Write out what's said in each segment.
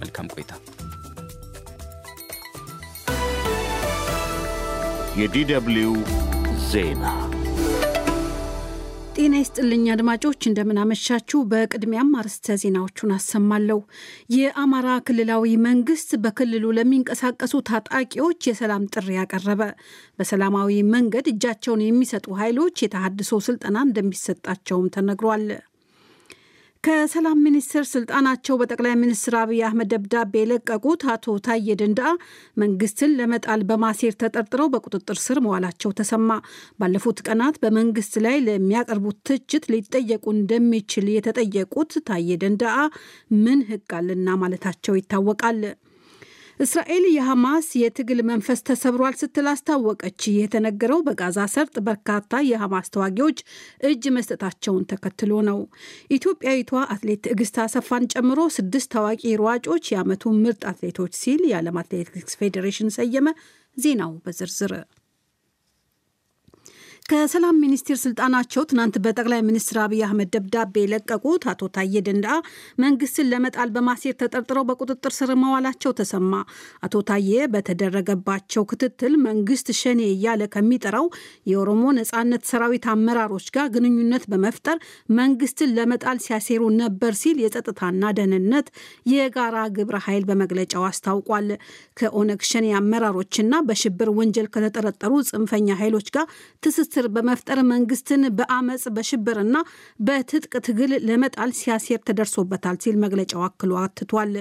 መልካም ቆይታ። የዲደብልዩ ዜና ጤና ይስጥልኝ አድማጮች፣ እንደምናመሻችሁ። በቅድሚያም አርዕስተ ዜናዎቹን አሰማለሁ። የአማራ ክልላዊ መንግስት በክልሉ ለሚንቀሳቀሱ ታጣቂዎች የሰላም ጥሪ ያቀረበ። በሰላማዊ መንገድ እጃቸውን የሚሰጡ ኃይሎች የተሃድሶ ስልጠና እንደሚሰጣቸውም ተነግሯል። ከሰላም ሚኒስቴር ስልጣናቸው በጠቅላይ ሚኒስትር አብይ አህመድ ደብዳቤ የለቀቁት አቶ ታዬ ደንደአ መንግስትን ለመጣል በማሴር ተጠርጥረው በቁጥጥር ስር መዋላቸው ተሰማ። ባለፉት ቀናት በመንግስት ላይ ለሚያቀርቡት ትችት ሊጠየቁ እንደሚችል የተጠየቁት ታዬ ደንደአ ምን ህግ አለና ማለታቸው ይታወቃል። እስራኤል የሐማስ የትግል መንፈስ ተሰብሯል ስትል አስታወቀች። ይህ የተነገረው በጋዛ ሰርጥ በርካታ የሐማስ ተዋጊዎች እጅ መስጠታቸውን ተከትሎ ነው። ኢትዮጵያዊቷ አትሌት ትዕግስት አሰፋን ጨምሮ ስድስት ታዋቂ ሯጮች የዓመቱ ምርጥ አትሌቶች ሲል የዓለም አትሌቲክስ ፌዴሬሽን ሰየመ። ዜናው በዝርዝር ከሰላም ሚኒስቴር ስልጣናቸው ትናንት በጠቅላይ ሚኒስትር አብይ አህመድ ደብዳቤ የለቀቁት አቶ ታዬ ደንደአ መንግስትን ለመጣል በማሴር ተጠርጥረው በቁጥጥር ስር መዋላቸው ተሰማ። አቶ ታዬ በተደረገባቸው ክትትል መንግስት ሸኔ እያለ ከሚጠራው የኦሮሞ ነጻነት ሰራዊት አመራሮች ጋር ግንኙነት በመፍጠር መንግስትን ለመጣል ሲያሴሩ ነበር ሲል የጸጥታና ደህንነት የጋራ ግብረ ኃይል በመግለጫው አስታውቋል። ከኦነግ ሸኔ አመራሮችና በሽብር ወንጀል ከተጠረጠሩ ጽንፈኛ ኃይሎች ጋር ትስስር በመፍጠር መንግስትን በአመፅ በሽብርና በትጥቅ ትግል ለመጣል ሲያሴር ተደርሶበታል ሲል መግለጫው አክሎ አትቷል።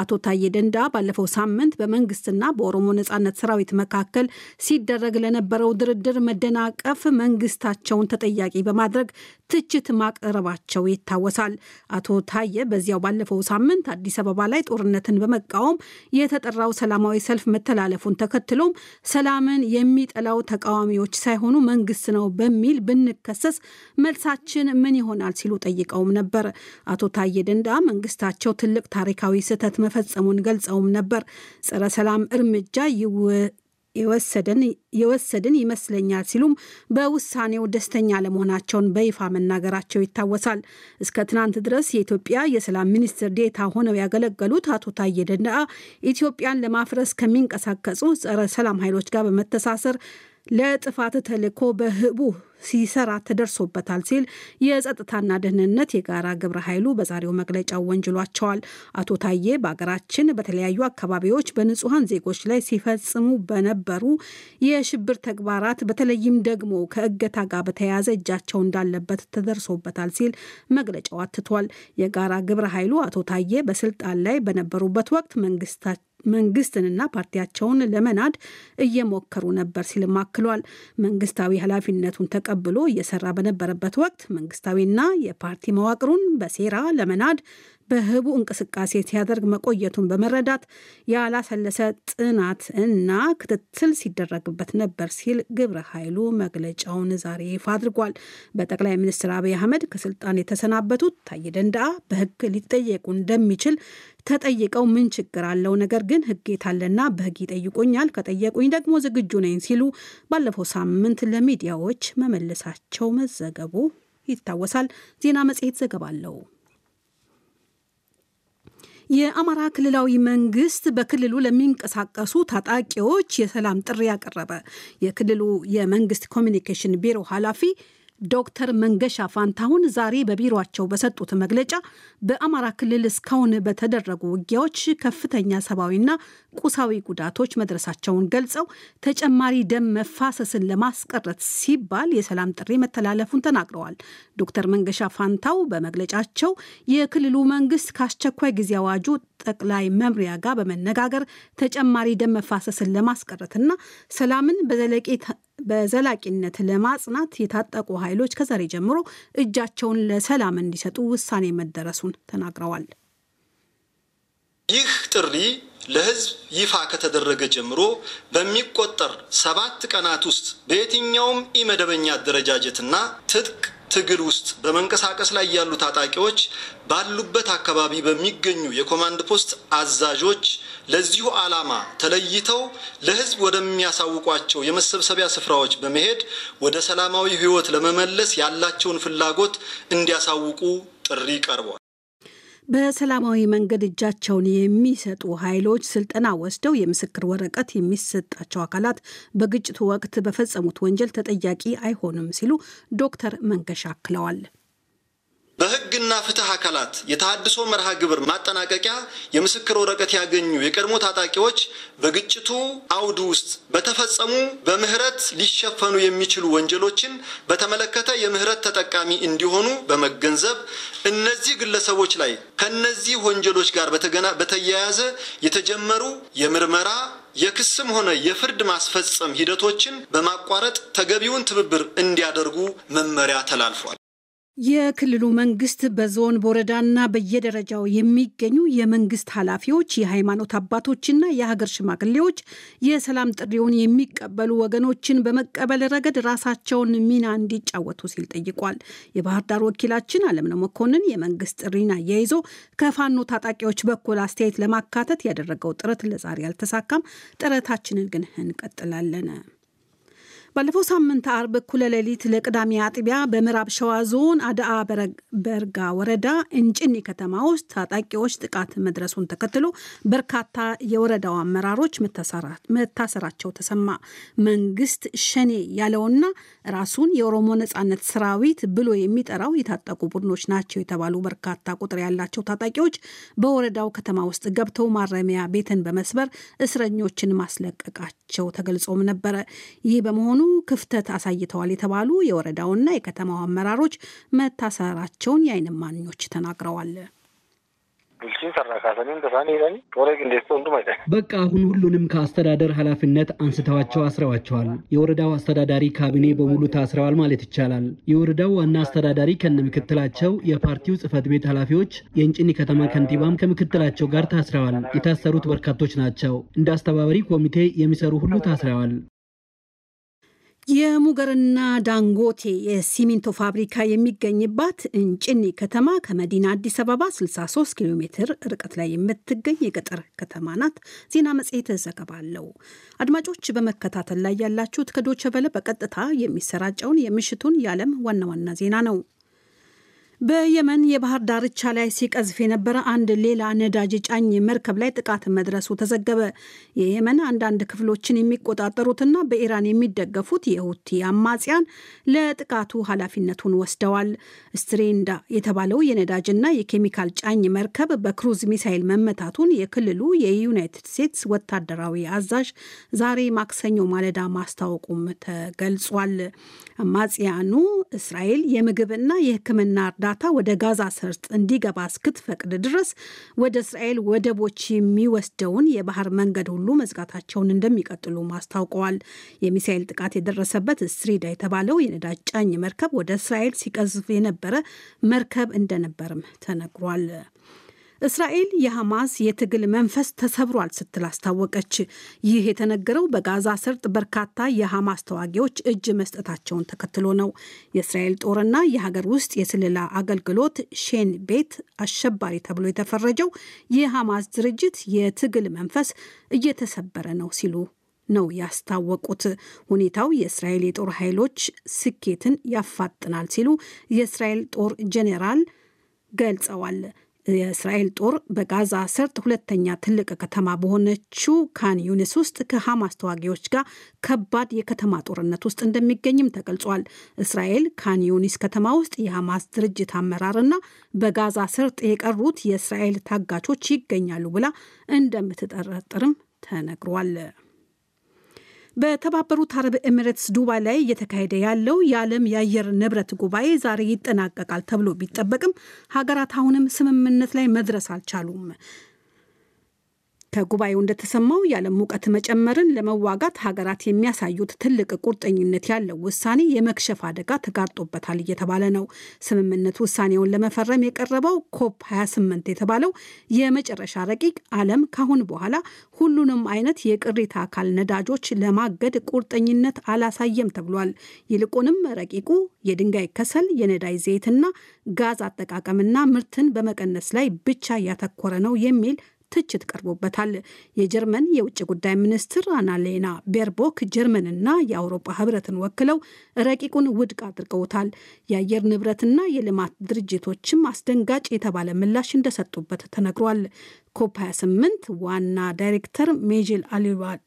አቶ ታዬ ደንደአ ባለፈው ሳምንት በመንግስትና በኦሮሞ ነጻነት ሰራዊት መካከል ሲደረግ ለነበረው ድርድር መደናቀፍ መንግስታቸውን ተጠያቂ በማድረግ ትችት ማቅረባቸው ይታወሳል። አቶ ታዬ በዚያው ባለፈው ሳምንት አዲስ አበባ ላይ ጦርነትን በመቃወም የተጠራው ሰላማዊ ሰልፍ መተላለፉን ተከትሎም ሰላምን የሚጠላው ተቃዋሚዎች ሳይሆኑ መንግስት ነው በሚል ብንከሰስ መልሳችን ምን ይሆናል ሲሉ ጠይቀውም ነበር። አቶ ታዬ ደንደአ መንግስታቸው ትልቅ ታሪካዊ ስህተት መፈጸሙን ገልጸውም ነበር። ጸረ ሰላም እርምጃ የወሰድን ይመስለኛል ሲሉም በውሳኔው ደስተኛ ለመሆናቸውን በይፋ መናገራቸው ይታወሳል። እስከ ትናንት ድረስ የኢትዮጵያ የሰላም ሚኒስትር ዴታ ሆነው ያገለገሉት አቶ ታዬ ደንደአ ኢትዮጵያን ለማፍረስ ከሚንቀሳቀሱ ጸረ ሰላም ኃይሎች ጋር በመተሳሰር ለጥፋት ተልዕኮ በህቡ ሲሰራ ተደርሶበታል ሲል የጸጥታና ደህንነት የጋራ ግብረ ኃይሉ በዛሬው መግለጫው ወንጅሏቸዋል። አቶ ታዬ በሀገራችን በተለያዩ አካባቢዎች በንጹሐን ዜጎች ላይ ሲፈጽሙ በነበሩ የሽብር ተግባራት በተለይም ደግሞ ከእገታ ጋር በተያያዘ እጃቸው እንዳለበት ተደርሶበታል ሲል መግለጫው አትቷል። የጋራ ግብረ ኃይሉ አቶ ታዬ በስልጣን ላይ በነበሩበት ወቅት መንግስታቸው መንግስትንና ፓርቲያቸውን ለመናድ እየሞከሩ ነበር ሲልም አክሏል። መንግስታዊ ኃላፊነቱን ተቀብሎ እየሰራ በነበረበት ወቅት መንግስታዊና የፓርቲ መዋቅሩን በሴራ ለመናድ በህቡ እንቅስቃሴ ሲያደርግ መቆየቱን በመረዳት ያላሰለሰ ጥናት እና ክትትል ሲደረግበት ነበር ሲል ግብረ ኃይሉ መግለጫውን ዛሬ ይፋ አድርጓል። በጠቅላይ ሚኒስትር አብይ አህመድ ከስልጣን የተሰናበቱት ታዬ ደንደአ በህግ ሊጠየቁ እንደሚችል ተጠይቀው ምን ችግር አለው? ነገር ግን ህግ የታለና በህግ ይጠይቁኛል፣ ከጠየቁኝ ደግሞ ዝግጁ ነኝ ሲሉ ባለፈው ሳምንት ለሚዲያዎች መመለሳቸው መዘገቡ ይታወሳል። ዜና መጽሔት ዘገባ አለው። የአማራ ክልላዊ መንግስት በክልሉ ለሚንቀሳቀሱ ታጣቂዎች የሰላም ጥሪ ያቀረበ። የክልሉ የመንግስት ኮሚኒኬሽን ቢሮ ኃላፊ ዶክተር መንገሻ ፋንታሁን ዛሬ በቢሮቸው በሰጡት መግለጫ በአማራ ክልል እስካሁን በተደረጉ ውጊያዎች ከፍተኛ ሰብአዊና ቁሳዊ ጉዳቶች መድረሳቸውን ገልጸው ተጨማሪ ደም መፋሰስን ለማስቀረት ሲባል የሰላም ጥሪ መተላለፉን ተናግረዋል። ዶክተር መንገሻ ፋንታው በመግለጫቸው የክልሉ መንግስት ከአስቸኳይ ጊዜ አዋጁ ጠቅላይ መምሪያ ጋር በመነጋገር ተጨማሪ ደም መፋሰስን ለማስቀረትና ሰላምን በዘላቂነት ለማጽናት የታጠቁ ኃይሎች ከዛሬ ጀምሮ እጃቸውን ለሰላም እንዲሰጡ ውሳኔ መደረሱን ተናግረዋል። ይህ ጥሪ ለህዝብ ይፋ ከተደረገ ጀምሮ በሚቆጠር ሰባት ቀናት ውስጥ በየትኛውም ኢመደበኛ አደረጃጀትና ትጥቅ ትግል ውስጥ በመንቀሳቀስ ላይ ያሉ ታጣቂዎች ባሉበት አካባቢ በሚገኙ የኮማንድ ፖስት አዛዦች ለዚሁ ዓላማ ተለይተው ለህዝብ ወደሚያሳውቋቸው የመሰብሰቢያ ስፍራዎች በመሄድ ወደ ሰላማዊ ህይወት ለመመለስ ያላቸውን ፍላጎት እንዲያሳውቁ ጥሪ ቀርቧል። በሰላማዊ መንገድ እጃቸውን የሚሰጡ ኃይሎች ስልጠና ወስደው የምስክር ወረቀት የሚሰጣቸው አካላት በግጭቱ ወቅት በፈጸሙት ወንጀል ተጠያቂ አይሆንም ሲሉ ዶክተር መንገሻ አክለዋል። በሕግና ፍትህ አካላት የተሃድሶ መርሃ ግብር ማጠናቀቂያ የምስክር ወረቀት ያገኙ የቀድሞ ታጣቂዎች በግጭቱ አውድ ውስጥ በተፈጸሙ በምህረት ሊሸፈኑ የሚችሉ ወንጀሎችን በተመለከተ የምህረት ተጠቃሚ እንዲሆኑ በመገንዘብ እነዚህ ግለሰቦች ላይ ከነዚህ ወንጀሎች ጋር በተያያዘ የተጀመሩ የምርመራ የክስም ሆነ የፍርድ ማስፈጸም ሂደቶችን በማቋረጥ ተገቢውን ትብብር እንዲያደርጉ መመሪያ ተላልፏል። የክልሉ መንግስት በዞን በወረዳና በየደረጃው የሚገኙ የመንግስት ኃላፊዎች፣ የሃይማኖት አባቶችና የሀገር ሽማግሌዎች የሰላም ጥሪውን የሚቀበሉ ወገኖችን በመቀበል ረገድ ራሳቸውን ሚና እንዲጫወቱ ሲል ጠይቋል። የባህር ዳር ወኪላችን አለምነው መኮንን የመንግስት ጥሪን አያይዞ ከፋኖ ታጣቂዎች በኩል አስተያየት ለማካተት ያደረገው ጥረት ለዛሬ አልተሳካም። ጥረታችንን ግን እንቀጥላለን። ባለፈው ሳምንት አርብ እኩለ ሌሊት ለቅዳሜ አጥቢያ በምዕራብ ሸዋ ዞን አድአ በርጋ ወረዳ እንጭኒ ከተማ ውስጥ ታጣቂዎች ጥቃት መድረሱን ተከትሎ በርካታ የወረዳው አመራሮች መታሰራቸው ተሰማ። መንግስት ሸኔ ያለውና ራሱን የኦሮሞ ነጻነት ሰራዊት ብሎ የሚጠራው የታጠቁ ቡድኖች ናቸው የተባሉ በርካታ ቁጥር ያላቸው ታጣቂዎች በወረዳው ከተማ ውስጥ ገብተው ማረሚያ ቤትን በመስበር እስረኞችን ማስለቀቃቸው ተገልጾም ነበረ። ይህ በመሆኑ ክፍተት አሳይተዋል የተባሉ የወረዳውና የከተማው አመራሮች መታሰራቸውን የዓይን እማኞች ተናግረዋል። በቃ አሁን ሁሉንም ከአስተዳደር ኃላፊነት አንስተዋቸው አስረዋቸዋል። የወረዳው አስተዳዳሪ ካቢኔ በሙሉ ታስረዋል ማለት ይቻላል። የወረዳው ዋና አስተዳዳሪ ከነ ምክትላቸው፣ የፓርቲው ጽህፈት ቤት ኃላፊዎች፣ የእንጭኒ ከተማ ከንቲባም ከምክትላቸው ጋር ታስረዋል። የታሰሩት በርካቶች ናቸው። እንደ አስተባባሪ ኮሚቴ የሚሰሩ ሁሉ ታስረዋል። የሙገርና ዳንጎቴ የሲሚንቶ ፋብሪካ የሚገኝባት እንጭኒ ከተማ ከመዲና አዲስ አበባ 63 ኪሎ ሜትር ርቀት ላይ የምትገኝ የገጠር ከተማ ናት። ዜና መጽሔት ዘገባ አለው። አድማጮች በመከታተል ላይ ያላችሁት ከዶቸ በለ በቀጥታ የሚሰራጨውን የምሽቱን የዓለም ዋና ዋና ዜና ነው። በየመን የባህር ዳርቻ ላይ ሲቀዝፍ የነበረ አንድ ሌላ ነዳጅ ጫኝ መርከብ ላይ ጥቃት መድረሱ ተዘገበ። የየመን አንዳንድ ክፍሎችን የሚቆጣጠሩትና በኢራን የሚደገፉት የሁቲ አማጽያን ለጥቃቱ ኃላፊነቱን ወስደዋል። ስትሬንዳ የተባለው የነዳጅና የኬሚካል ጫኝ መርከብ በክሩዝ ሚሳይል መመታቱን የክልሉ የዩናይትድ ስቴትስ ወታደራዊ አዛዥ ዛሬ ማክሰኞ ማለዳ ማስታወቁም ተገልጿል። አማጽያኑ እስራኤል የምግብና የሕክምና እርዳታ ወደ ጋዛ ሰርጥ እንዲገባ እስክትፈቅድ ድረስ ወደ እስራኤል ወደቦች የሚወስደውን የባህር መንገድ ሁሉ መዝጋታቸውን እንደሚቀጥሉ አስታውቀዋል። የሚሳኤል ጥቃት የደረሰበት ስትሪዳ የተባለው የነዳጅ ጫኝ መርከብ ወደ እስራኤል ሲቀዝፍ የነበረ መርከብ እንደነበርም ተነግሯል። እስራኤል የሐማስ የትግል መንፈስ ተሰብሯል ስትል አስታወቀች። ይህ የተነገረው በጋዛ ሰርጥ በርካታ የሐማስ ተዋጊዎች እጅ መስጠታቸውን ተከትሎ ነው። የእስራኤል ጦርና የሀገር ውስጥ የስለላ አገልግሎት ሼን ቤት አሸባሪ ተብሎ የተፈረጀው የሐማስ ድርጅት የትግል መንፈስ እየተሰበረ ነው ሲሉ ነው ያስታወቁት። ሁኔታው የእስራኤል የጦር ኃይሎች ስኬትን ያፋጥናል ሲሉ የእስራኤል ጦር ጄኔራል ገልጸዋል። የእስራኤል ጦር በጋዛ ሰርጥ ሁለተኛ ትልቅ ከተማ በሆነችው ካን ዩኒስ ውስጥ ከሐማስ ተዋጊዎች ጋር ከባድ የከተማ ጦርነት ውስጥ እንደሚገኝም ተገልጿል። እስራኤል ካን ዩኒስ ከተማ ውስጥ የሐማስ ድርጅት አመራርና በጋዛ ሰርጥ የቀሩት የእስራኤል ታጋቾች ይገኛሉ ብላ እንደምትጠረጥርም ተነግሯል። በተባበሩት አረብ ኤሚሬትስ ዱባይ ላይ እየተካሄደ ያለው የዓለም የአየር ንብረት ጉባኤ ዛሬ ይጠናቀቃል ተብሎ ቢጠበቅም ሀገራት አሁንም ስምምነት ላይ መድረስ አልቻሉም። ከጉባኤው እንደተሰማው የዓለም ሙቀት መጨመርን ለመዋጋት ሀገራት የሚያሳዩት ትልቅ ቁርጠኝነት ያለው ውሳኔ የመክሸፍ አደጋ ተጋርጦበታል እየተባለ ነው። ስምምነት ውሳኔውን ለመፈረም የቀረበው ኮፕ 28 የተባለው የመጨረሻ ረቂቅ ዓለም ካሁን በኋላ ሁሉንም አይነት የቅሪተ አካል ነዳጆች ለማገድ ቁርጠኝነት አላሳየም ተብሏል። ይልቁንም ረቂቁ የድንጋይ ከሰል፣ የነዳጅ ዘይትና ጋዝ አጠቃቀምና ምርትን በመቀነስ ላይ ብቻ ያተኮረ ነው የሚል ትችት ቀርቦበታል። የጀርመን የውጭ ጉዳይ ሚኒስትር አናሌና ቤርቦክ ጀርመንና የአውሮፓ ህብረትን ወክለው ረቂቁን ውድቅ አድርገውታል። የአየር ንብረትና የልማት ድርጅቶችም አስደንጋጭ የተባለ ምላሽ እንደሰጡበት ተነግሯል። ኮፕ 28 ዋና ዳይሬክተር ሜጅል አሊዋድ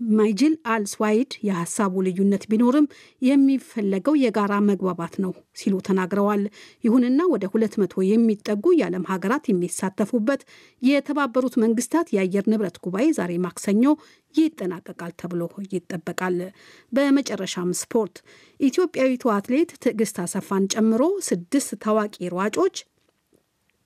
ማይጅል አልስዋይድ የሀሳቡ ልዩነት ቢኖርም የሚፈለገው የጋራ መግባባት ነው ሲሉ ተናግረዋል። ይሁንና ወደ ሁለት መቶ የሚጠጉ የዓለም ሀገራት የሚሳተፉበት የተባበሩት መንግስታት የአየር ንብረት ጉባኤ ዛሬ ማክሰኞ ይጠናቀቃል ተብሎ ይጠበቃል። በመጨረሻም ስፖርት ኢትዮጵያዊቱ አትሌት ትዕግስት አሰፋን ጨምሮ ስድስት ታዋቂ ሯጮች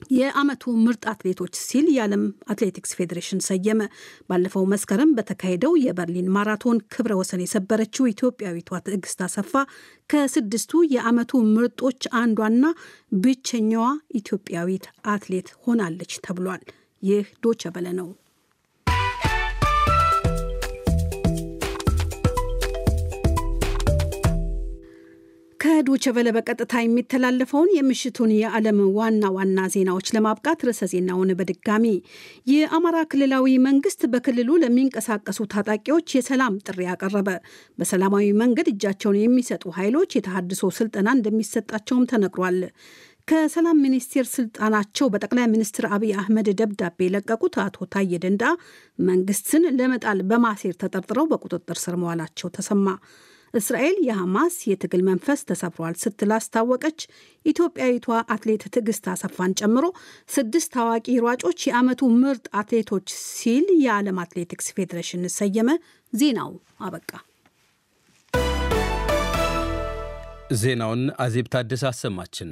የዓመቱ ምርጥ አትሌቶች ሲል የዓለም አትሌቲክስ ፌዴሬሽን ሰየመ። ባለፈው መስከረም በተካሄደው የበርሊን ማራቶን ክብረ ወሰን የሰበረችው ኢትዮጵያዊቷ ትዕግስት አሰፋ ከስድስቱ የዓመቱ ምርጦች አንዷና ብቸኛዋ ኢትዮጵያዊት አትሌት ሆናለች ተብሏል። ይህ ዶቸ በለ ነው። ከዶቸ በለ በቀጥታ የሚተላለፈውን የምሽቱን የዓለም ዋና ዋና ዜናዎች ለማብቃት ርዕሰ ዜናውን በድጋሚ የአማራ ክልላዊ መንግስት በክልሉ ለሚንቀሳቀሱ ታጣቂዎች የሰላም ጥሪ አቀረበ። በሰላማዊ መንገድ እጃቸውን የሚሰጡ ኃይሎች የተሃድሶ ስልጠና እንደሚሰጣቸውም ተነግሯል። ከሰላም ሚኒስቴር ስልጣናቸው በጠቅላይ ሚኒስትር አብይ አህመድ ደብዳቤ የለቀቁት አቶ ታዬ ደንዳ መንግስትን ለመጣል በማሴር ተጠርጥረው በቁጥጥር ስር መዋላቸው ተሰማ። እስራኤል የሐማስ የትግል መንፈስ ተሰብሯል ስትል አስታወቀች። ኢትዮጵያዊቷ አትሌት ትዕግስት አሰፋን ጨምሮ ስድስት ታዋቂ ሯጮች የዓመቱ ምርጥ አትሌቶች ሲል የዓለም አትሌቲክስ ፌዴሬሽን ሰየመ። ዜናው አበቃ። ዜናውን አዜብ ታደሰ አሰማችን።